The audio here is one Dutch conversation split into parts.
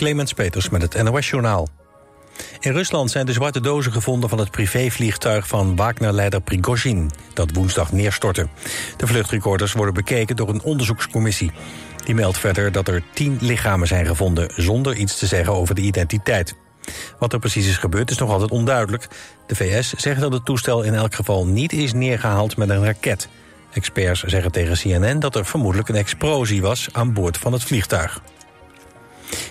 Clemens Peters met het NOS-journaal. In Rusland zijn de zwarte dozen gevonden van het privévliegtuig van Wagner-leider Prigozhin, dat woensdag neerstortte. De vluchtrecorders worden bekeken door een onderzoekscommissie. Die meldt verder dat er tien lichamen zijn gevonden, zonder iets te zeggen over de identiteit. Wat er precies is gebeurd is nog altijd onduidelijk. De VS zegt dat het toestel in elk geval niet is neergehaald met een raket. Experts zeggen tegen CNN dat er vermoedelijk een explosie was aan boord van het vliegtuig.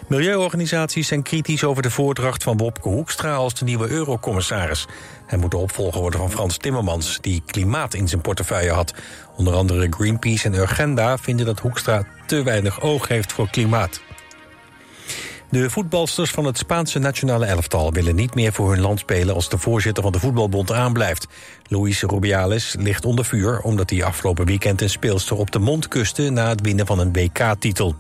Milieuorganisaties zijn kritisch over de voordracht van Wopke Hoekstra als de nieuwe eurocommissaris. Hij moet de opvolger worden van Frans Timmermans, die klimaat in zijn portefeuille had. Onder andere Greenpeace en Urgenda vinden dat Hoekstra te weinig oog heeft voor klimaat. De voetbalsters van het Spaanse nationale elftal willen niet meer voor hun land spelen als de voorzitter van de voetbalbond aanblijft. Luis Rubiales ligt onder vuur omdat hij afgelopen weekend een speelster op de mond kuste na het winnen van een WK-titel.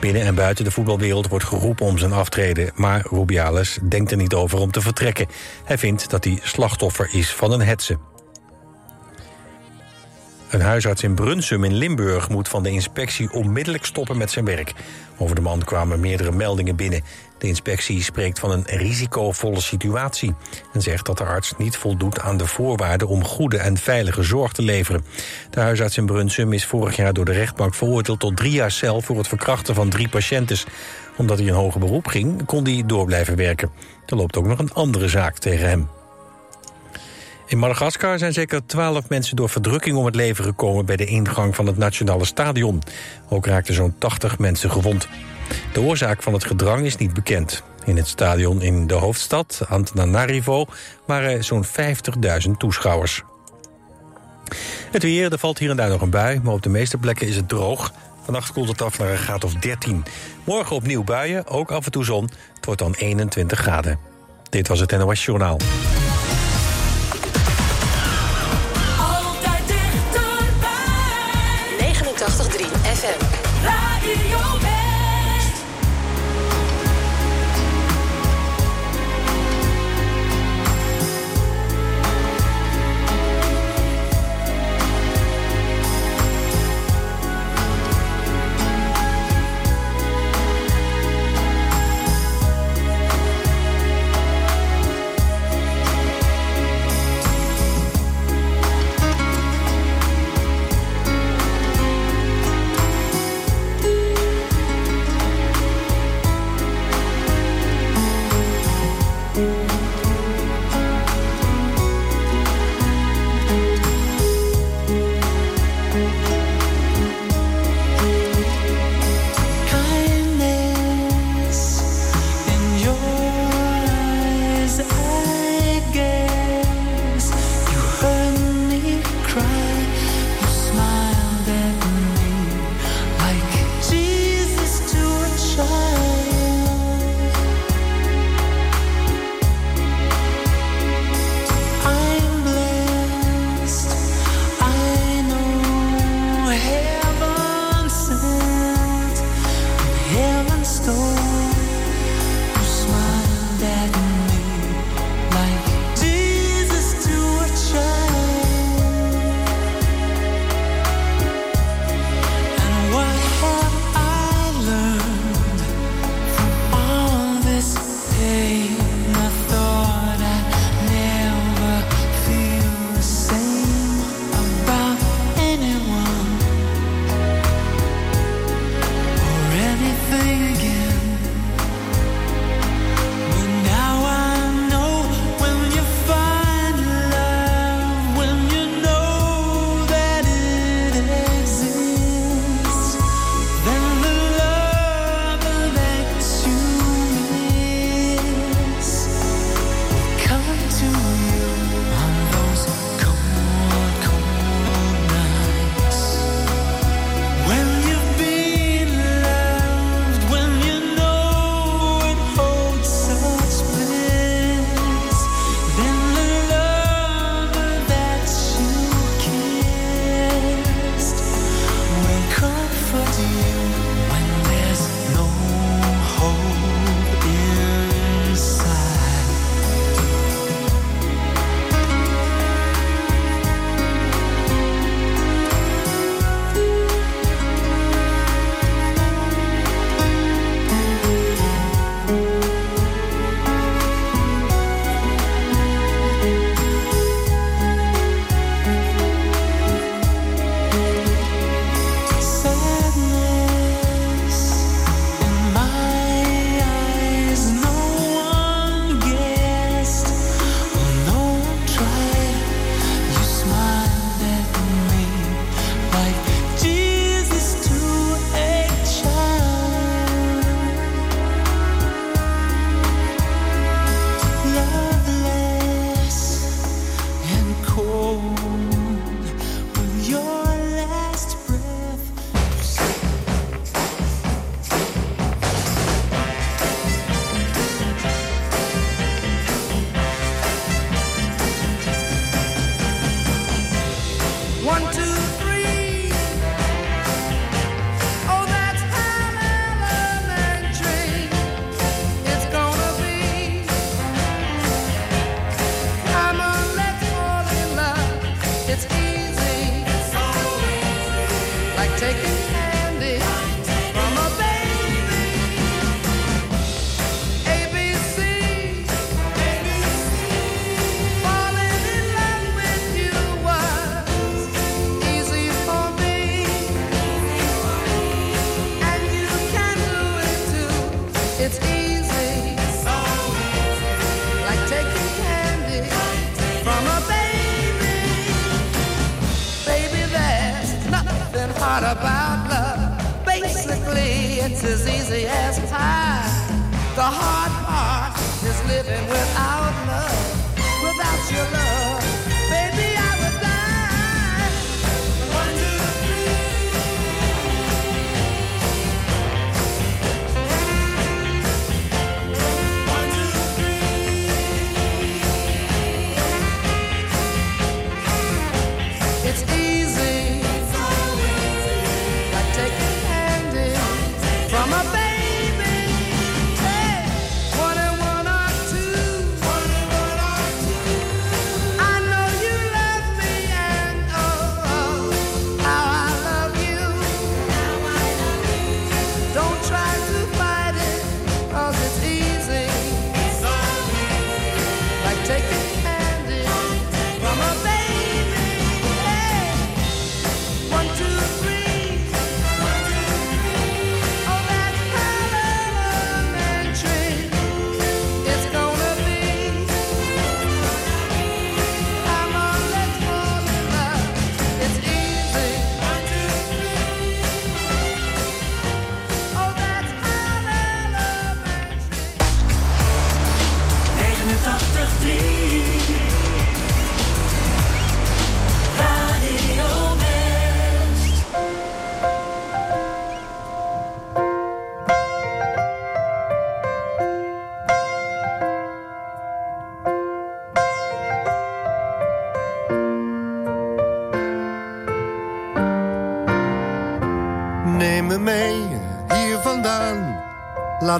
Binnen en buiten de voetbalwereld wordt geroepen om zijn aftreden, maar Rubiales denkt er niet over om te vertrekken. Hij vindt dat hij slachtoffer is van een hetze. Een huisarts in Brunsum in Limburg moet van de inspectie onmiddellijk stoppen met zijn werk. Over de man kwamen meerdere meldingen binnen. De inspectie spreekt van een risicovolle situatie en zegt dat de arts niet voldoet aan de voorwaarden om goede en veilige zorg te leveren. De huisarts in Brunsum is vorig jaar door de rechtbank veroordeeld tot drie jaar cel voor het verkrachten van drie patiënten. Omdat hij een hoger beroep ging, kon hij door blijven werken. Er loopt ook nog een andere zaak tegen hem. In Madagaskar zijn zeker twaalf mensen door verdrukking om het leven gekomen... bij de ingang van het Nationale Stadion. Ook raakten zo'n 80 mensen gewond. De oorzaak van het gedrang is niet bekend. In het stadion in de hoofdstad, Antananarivo, waren zo'n 50.000 toeschouwers. Het weer, er valt hier en daar nog een bui, maar op de meeste plekken is het droog. Vannacht koelt het af naar een graad of 13. Morgen opnieuw buien, ook af en toe zon. Het wordt dan 21 graden. Dit was het NOS Journaal.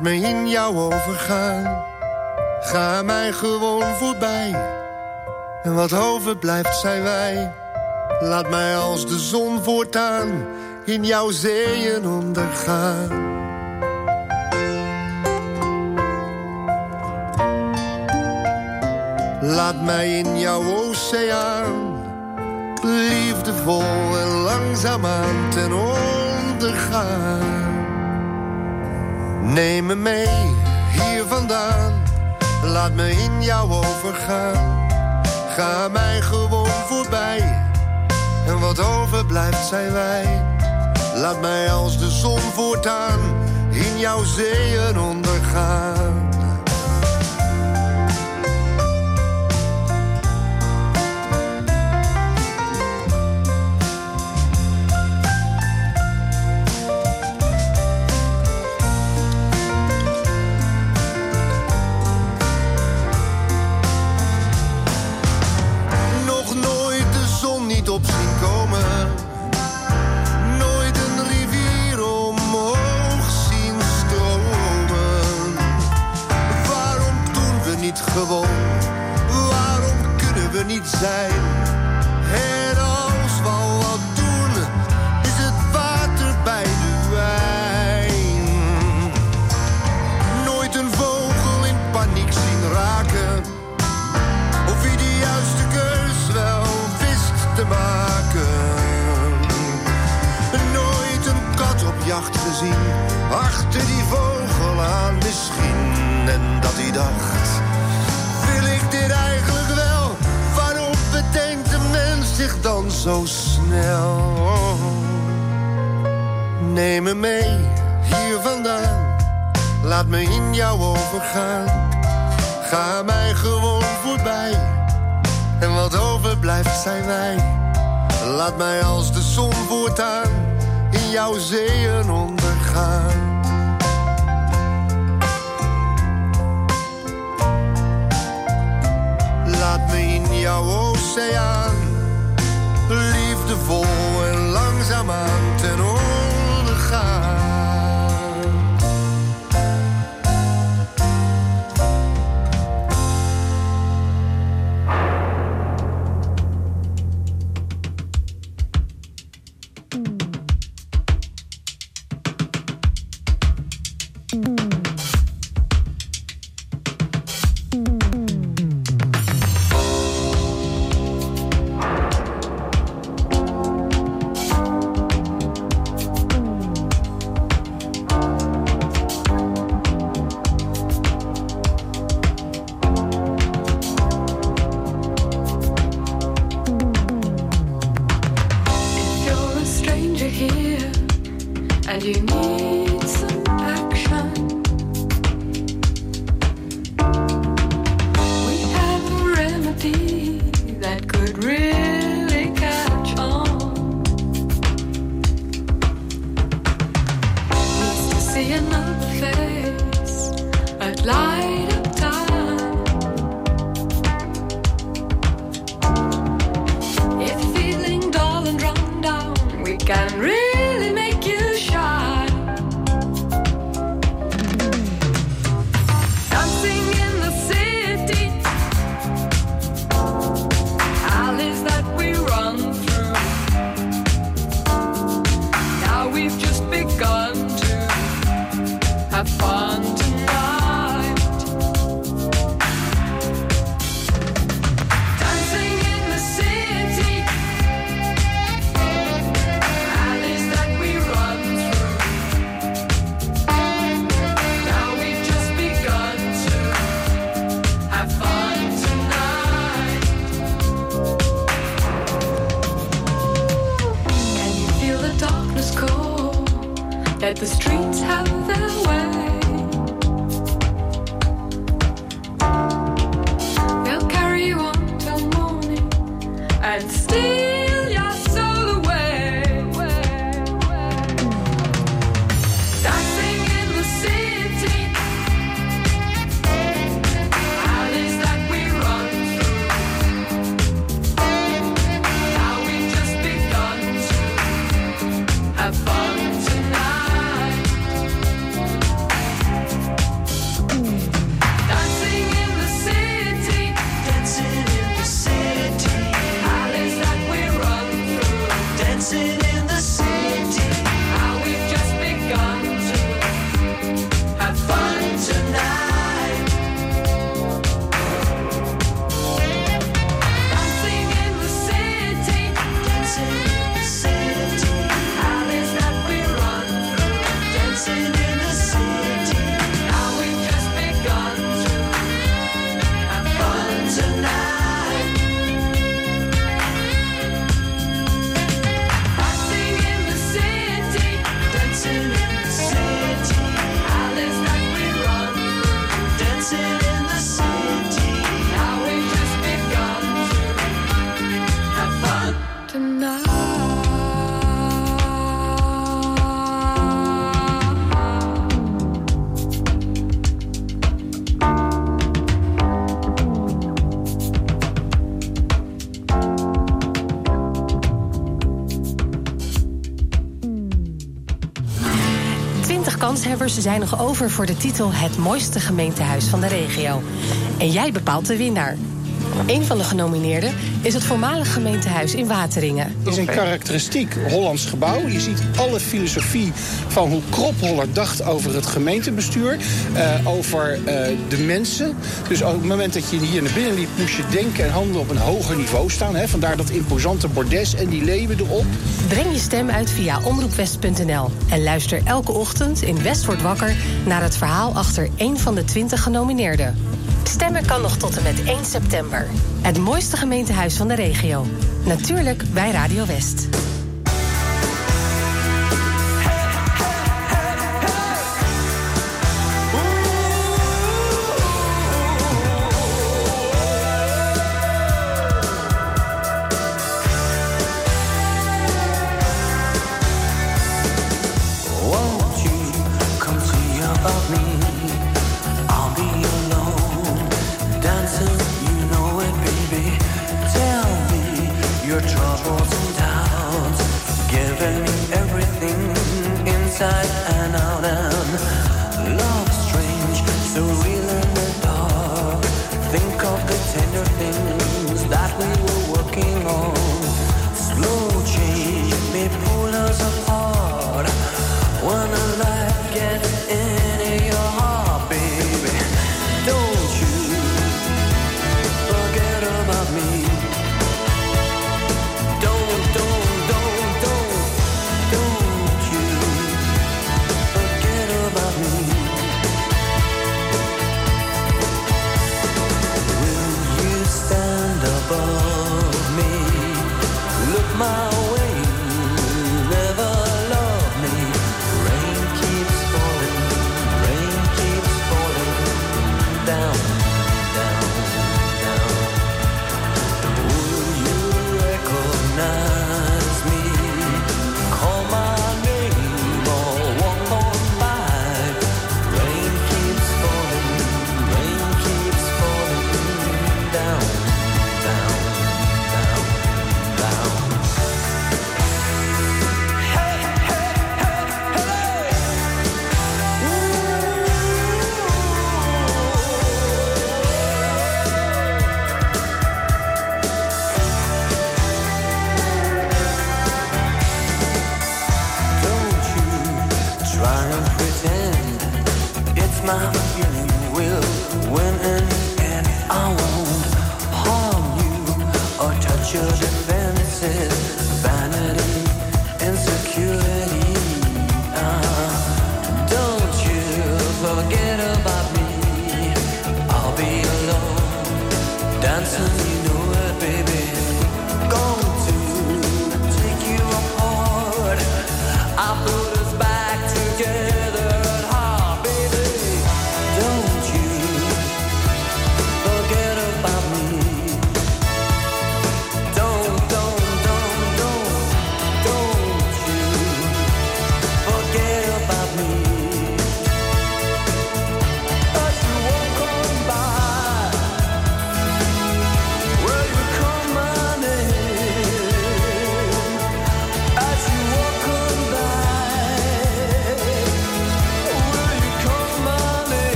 Laat in jou overgaan. Ga mij gewoon voorbij. En wat overblijft zijn wij. Laat mij als de zon voortaan in jouw zeeën ondergaan. Laat mij in jouw oceaan liefdevol en langzaamaan ten onder gaan. Neem me mee, hier vandaan. Laat me in jou overgaan. Ga mij gewoon voorbij. En wat overblijft zijn wij. Laat mij als de zon voortaan in jouw zeeën ondergaan. Ze zijn nog over voor de titel Het mooiste gemeentehuis van de regio. En jij bepaalt de winnaar. Een van de genomineerden is het voormalig gemeentehuis in Wateringen. Het is een karakteristiek Hollands gebouw. Je ziet alle filosofie van hoe Kropholler dacht over het gemeentebestuur. Uh, over uh, de mensen. Dus op het moment dat je hier naar binnen liep... moest je denken en handelen op een hoger niveau staan. Hè? Vandaar dat imposante bordes en die leeuwen erop. Breng je stem uit via omroepwest.nl. En luister elke ochtend in West wordt wakker... naar het verhaal achter één van de twintig genomineerden. Stemmen kan nog tot en met 1 september. Het mooiste gemeentehuis van de regio. Natuurlijk bij Radio West.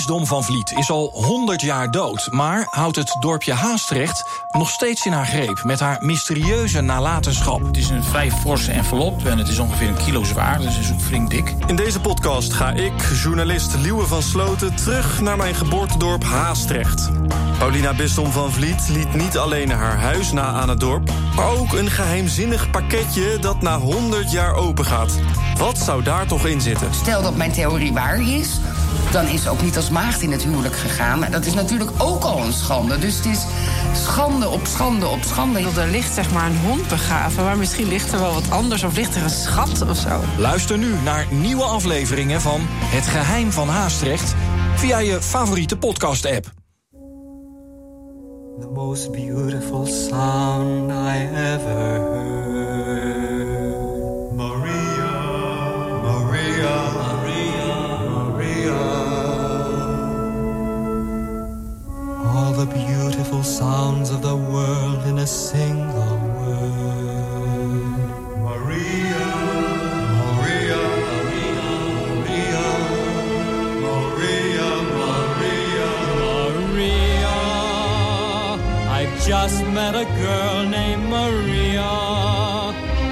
Bisdom van Vliet is al 100 jaar dood, maar houdt het dorpje Haastrecht nog steeds in haar greep met haar mysterieuze nalatenschap. Het is een vrij forse envelop en het is ongeveer een kilo zwaar, dus het is ook flink dik. In deze podcast ga ik, journalist Liewe van Sloten, terug naar mijn geboortedorp Haastrecht. Paulina Bisdom van Vliet liet niet alleen haar huis na aan het dorp, maar ook een geheimzinnig pakketje dat na 100 jaar open gaat. Wat zou daar toch in zitten? Stel dat mijn theorie waar is, dan is ze ook niet als maagd in het huwelijk gegaan. Dat is natuurlijk ook al een schande. Dus het is schande op schande op schande. Er ligt zeg maar een hond begraven, maar misschien ligt er wel wat anders... of ligt er een schat of zo. Luister nu naar nieuwe afleveringen van Het Geheim van Haastrecht... via je favoriete podcast-app. The most beautiful sound I ever heard. The beautiful sounds of the world in a single word. Maria, Maria, Maria, Maria, Maria, Maria. I've just met a girl named Maria,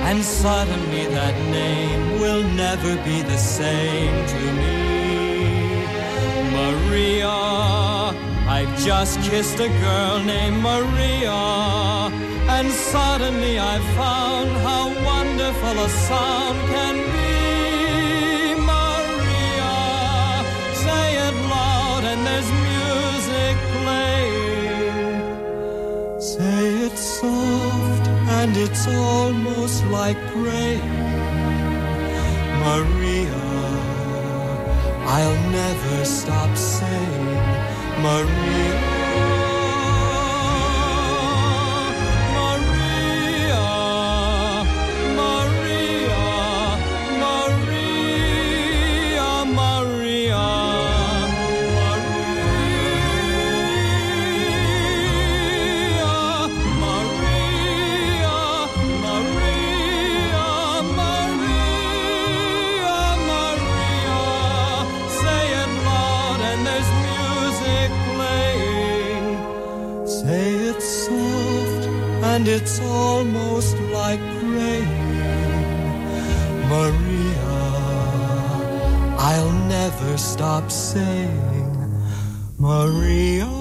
and suddenly that name will never be the same to me. Maria. I've just kissed a girl named Maria, and suddenly I've found how wonderful a sound can be. Maria, say it loud, and there's music playing. Say it soft, and it's almost like praying. Maria, I'll never stop saying. Maria. It's almost like praying. Maria, I'll never stop saying, Maria.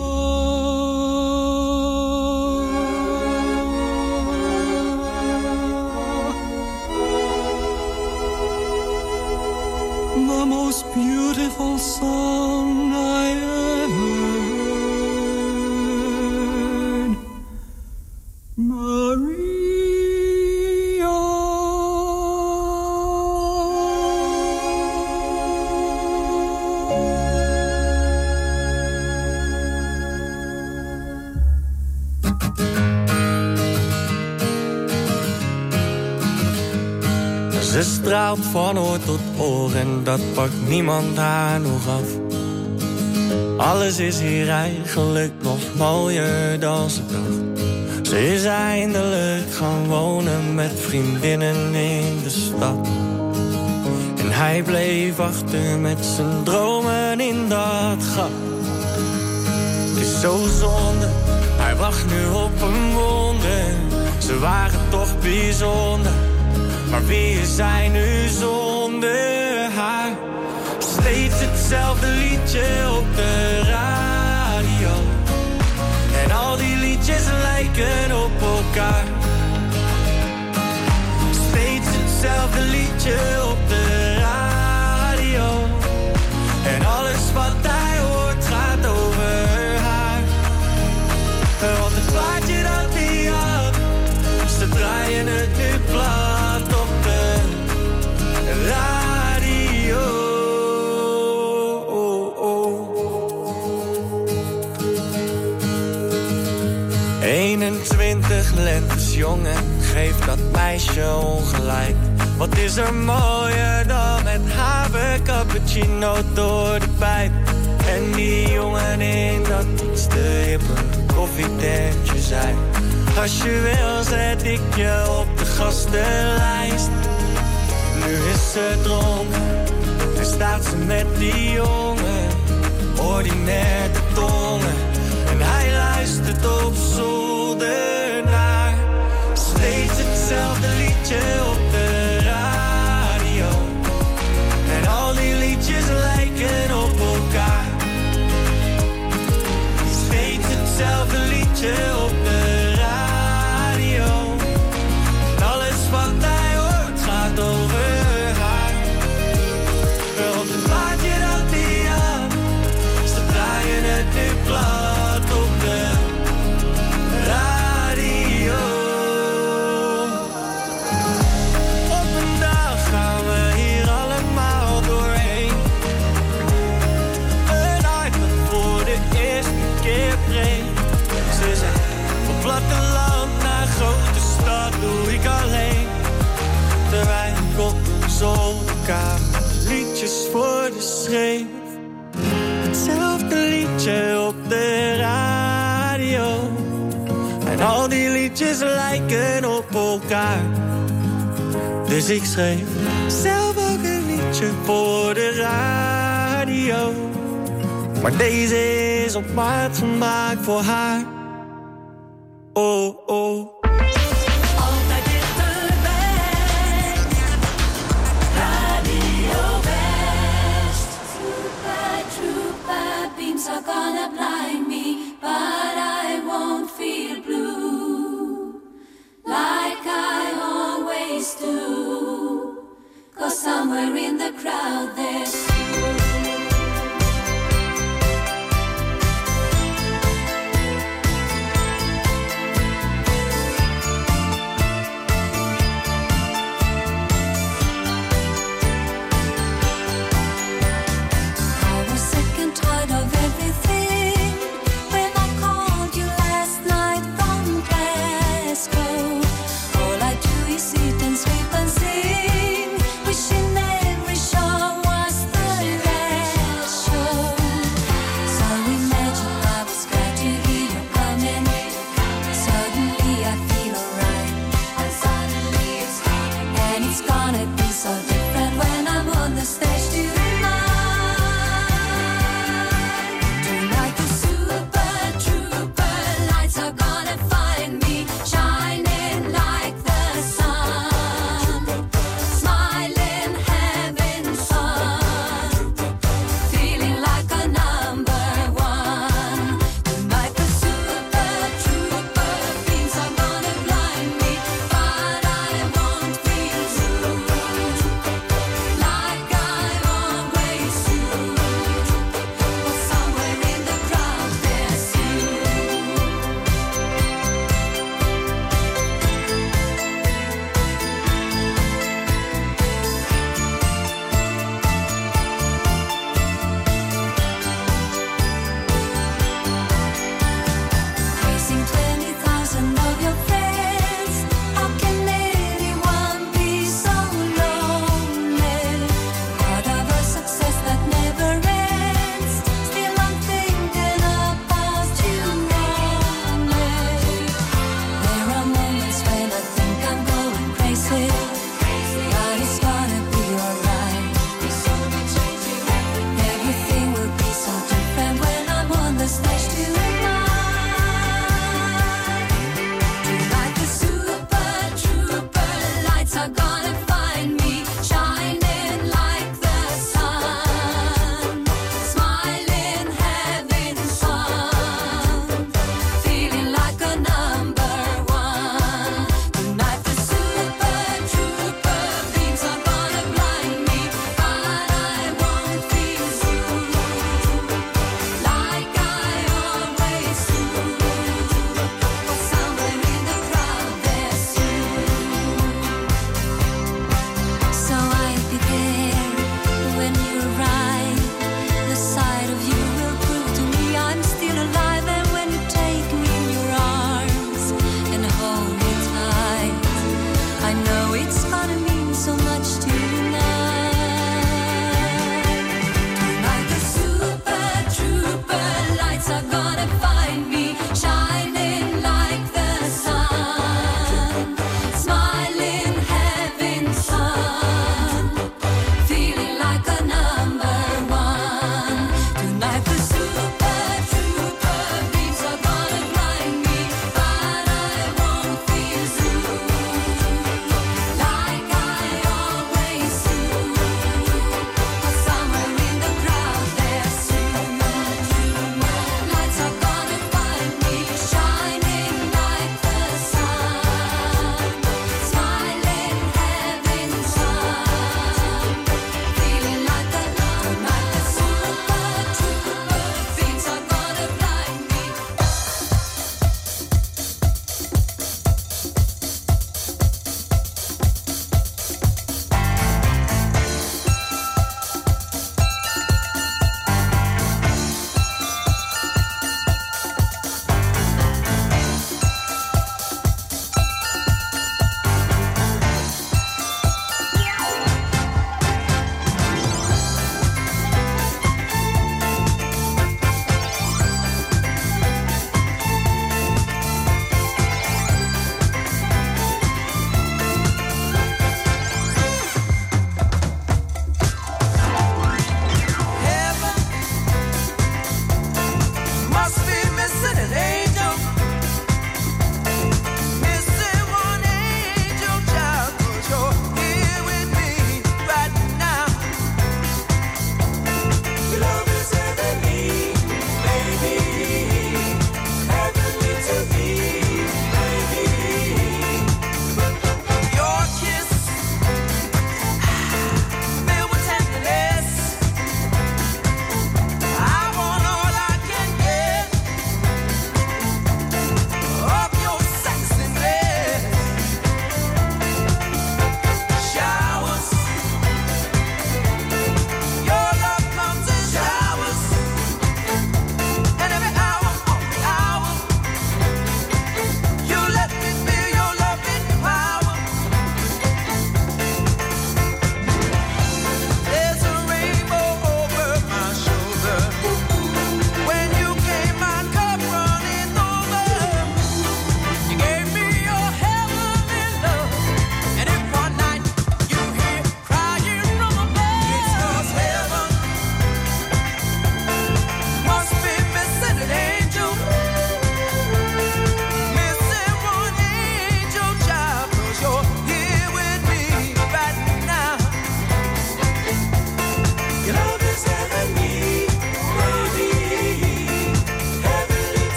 Tot oor en dat pakt niemand haar nog af. Alles is hier eigenlijk nog mooier dan ze dacht. Ze is eindelijk gaan wonen met vriendinnen in de stad. En hij bleef achter met zijn dromen in dat gat. Het is zo zonde, hij wacht nu op een wonder. Ze waren toch bijzonder, maar wie hij nu zonder haar? Steeds hetzelfde liedje op de radio. En al die liedjes lijken op elkaar. Steeds hetzelfde liedje op de radio. En alles wat hij hoort gaat over haar. Want het plaatje dat hij had, ze draaien het nu geef dat meisje ongelijk. Wat is er mooier dan met haver cappuccino door de pijp? En die jongen in dat iets te koffietentje zei. Als je wil zet ik je op de gastenlijst. Nu is ze dronken en staat ze met die jongen. Ordinair de tongen en hij luistert op zolder. Steeds hetzelfde liedje op de radio. En al die liedjes lijken op elkaar. Steeds hetzelfde liedje op de radio. Lijken op elkaar. Dus ik schreef zelf ook een liedje voor de radio. Maar deze is op maat gemaakt voor haar.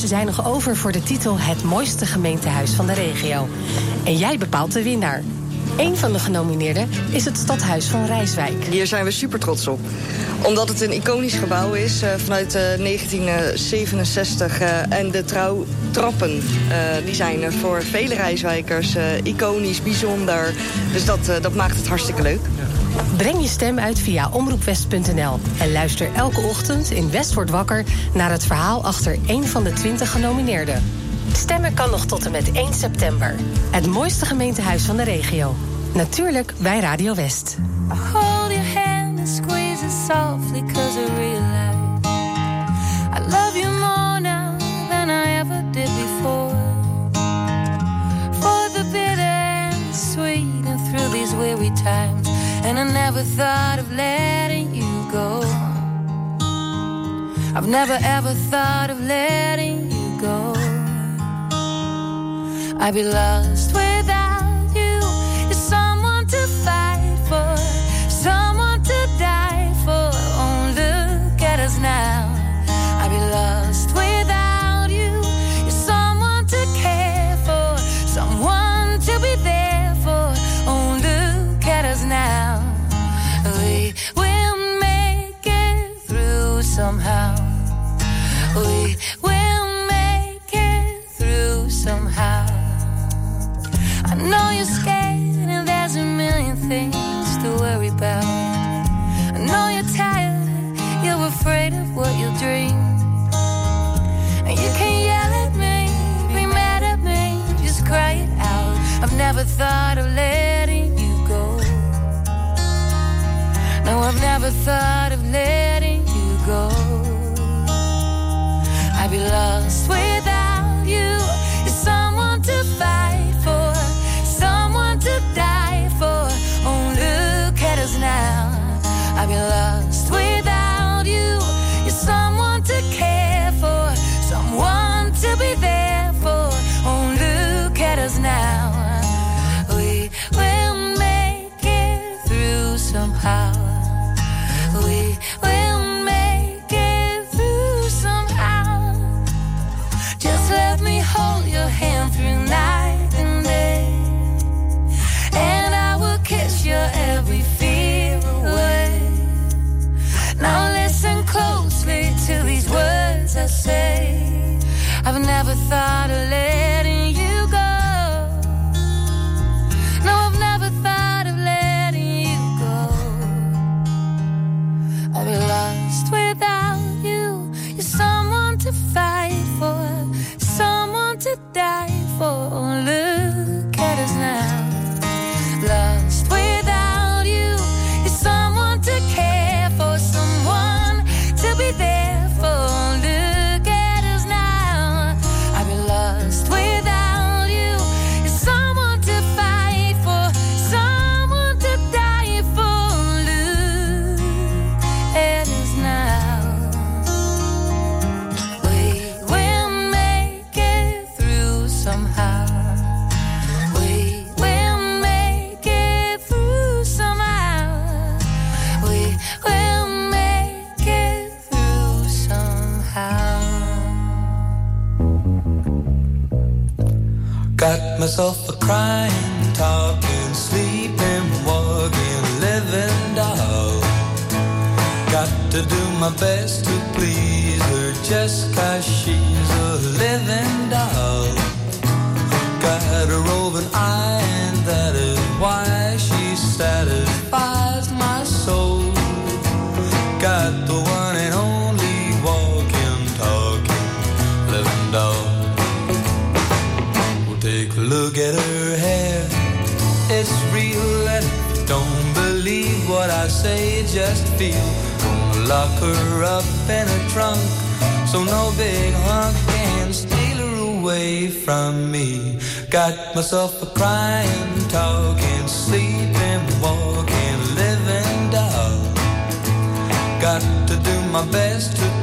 Kanshebbers zijn nog over voor de titel Het mooiste gemeentehuis van de regio. En jij bepaalt de winnaar. Een van de genomineerden is het Stadhuis van Rijswijk. Hier zijn we super trots op. Omdat het een iconisch gebouw is uh, vanuit uh, 1967. Uh, en de trouwtrappen die zijn voor vele Rijswijkers iconisch, bijzonder. Dus dat, dat maakt het hartstikke leuk. Breng je stem uit via omroepwest.nl. En luister elke ochtend in West wordt wakker naar het verhaal achter een van de 20 genomineerden. Stemmen kan nog tot en met 1 september. Het mooiste gemeentehuis van de regio. Natuurlijk bij Radio West. Hold your hand and squeeze it softly cause I realize I love you more now than I ever did before For the bitter and sweet and through these weary times And I never thought of letting you go. I've never ever thought of letting you go. I'd be lost inside I've never thought of letting my best to please her just cause she's a living doll. Got a roving eye, and that is why she satisfies my soul. Got the one and only walking, talking, living doll. Well, take a look at her hair. It's real, and don't believe what I say, just feel. Lock her up in a trunk, so no big hunk can steal her away from me. Got myself a crying, talking, sleeping, walking, living doll. Got to do my best to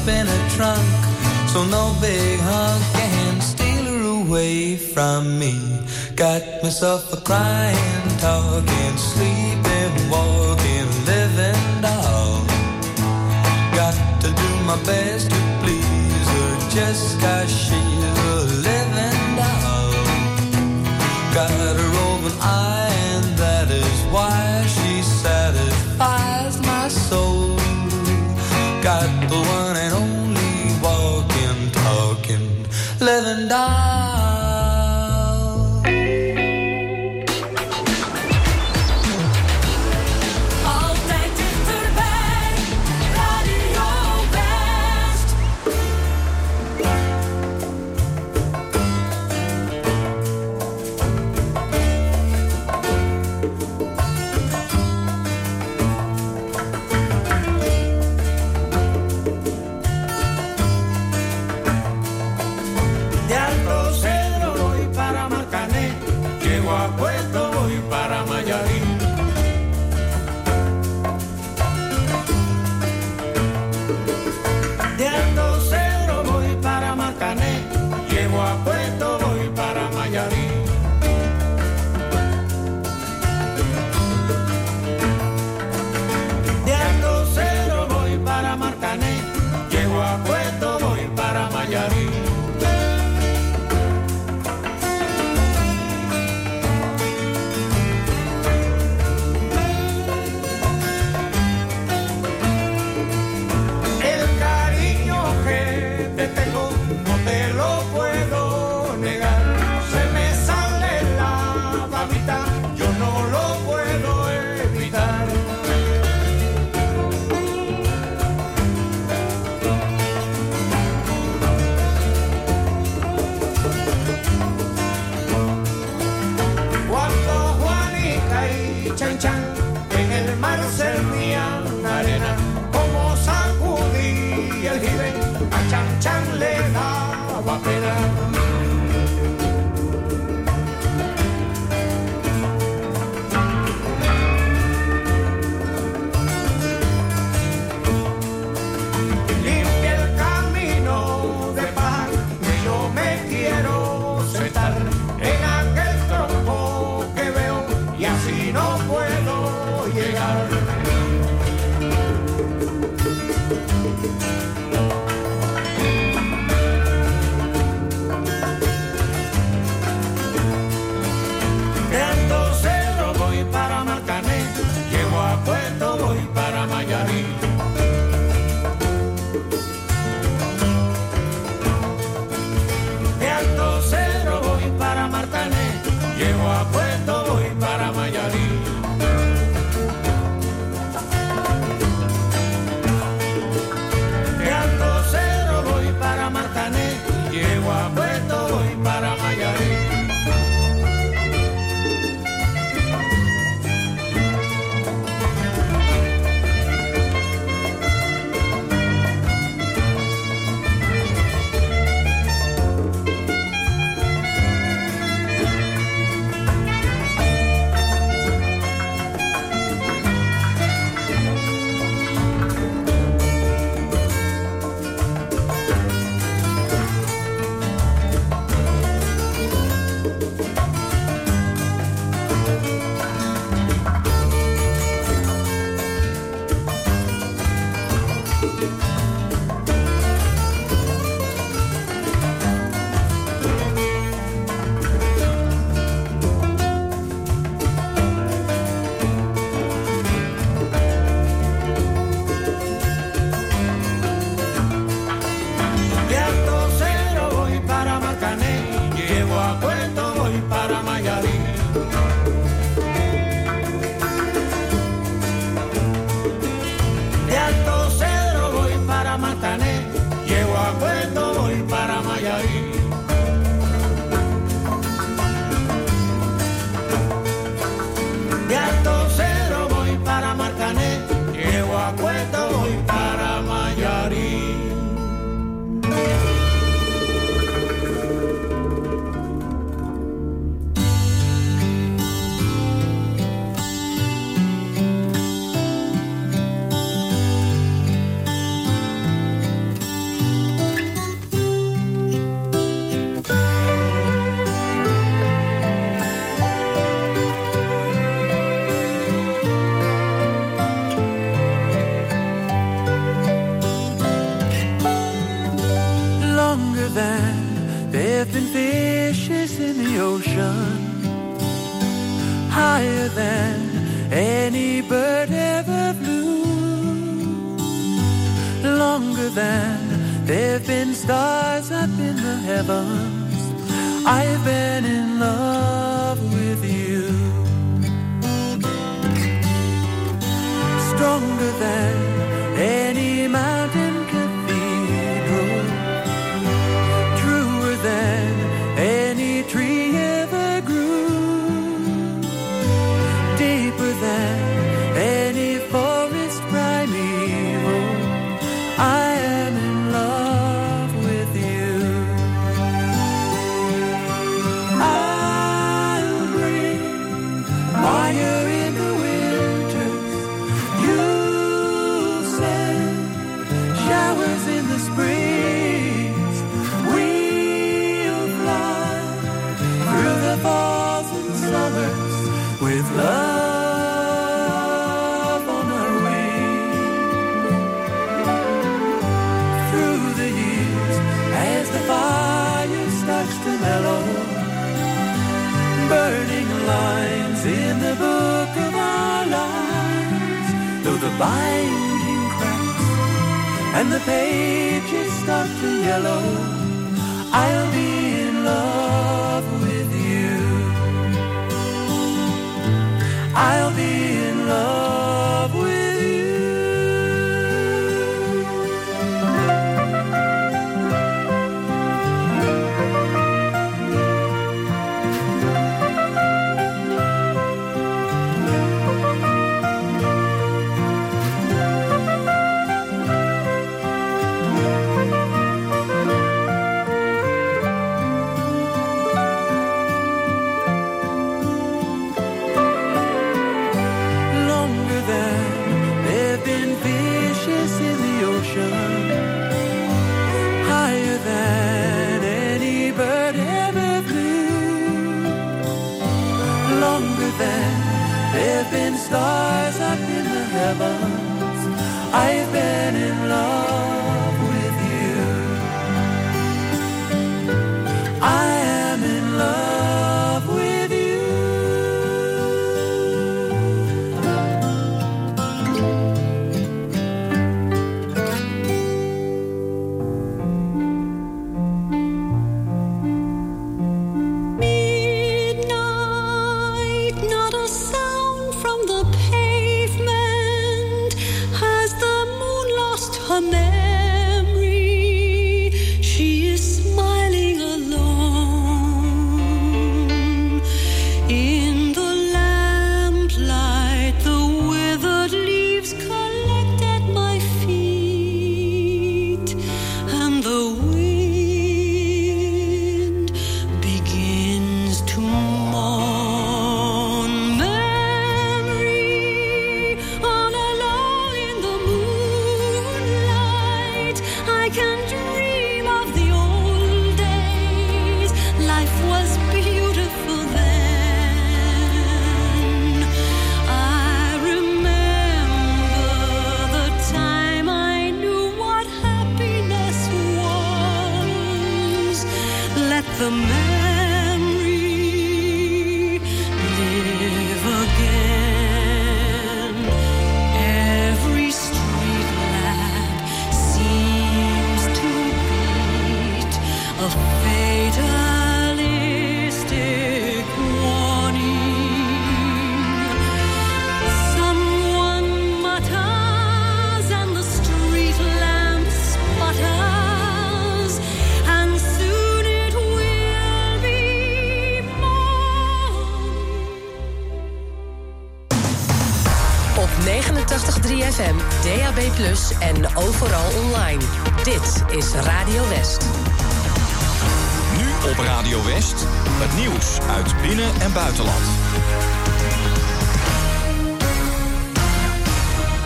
up in a trunk, so no big hunk can steal her away from me. Got myself a crying, talking, sleeping, walking, living doll. Got to do my best to please her, just 'cause she's a living doll. Got her open eye, and that is why she satisfies my soul. Got the one love. Stars up in the heavens. I've been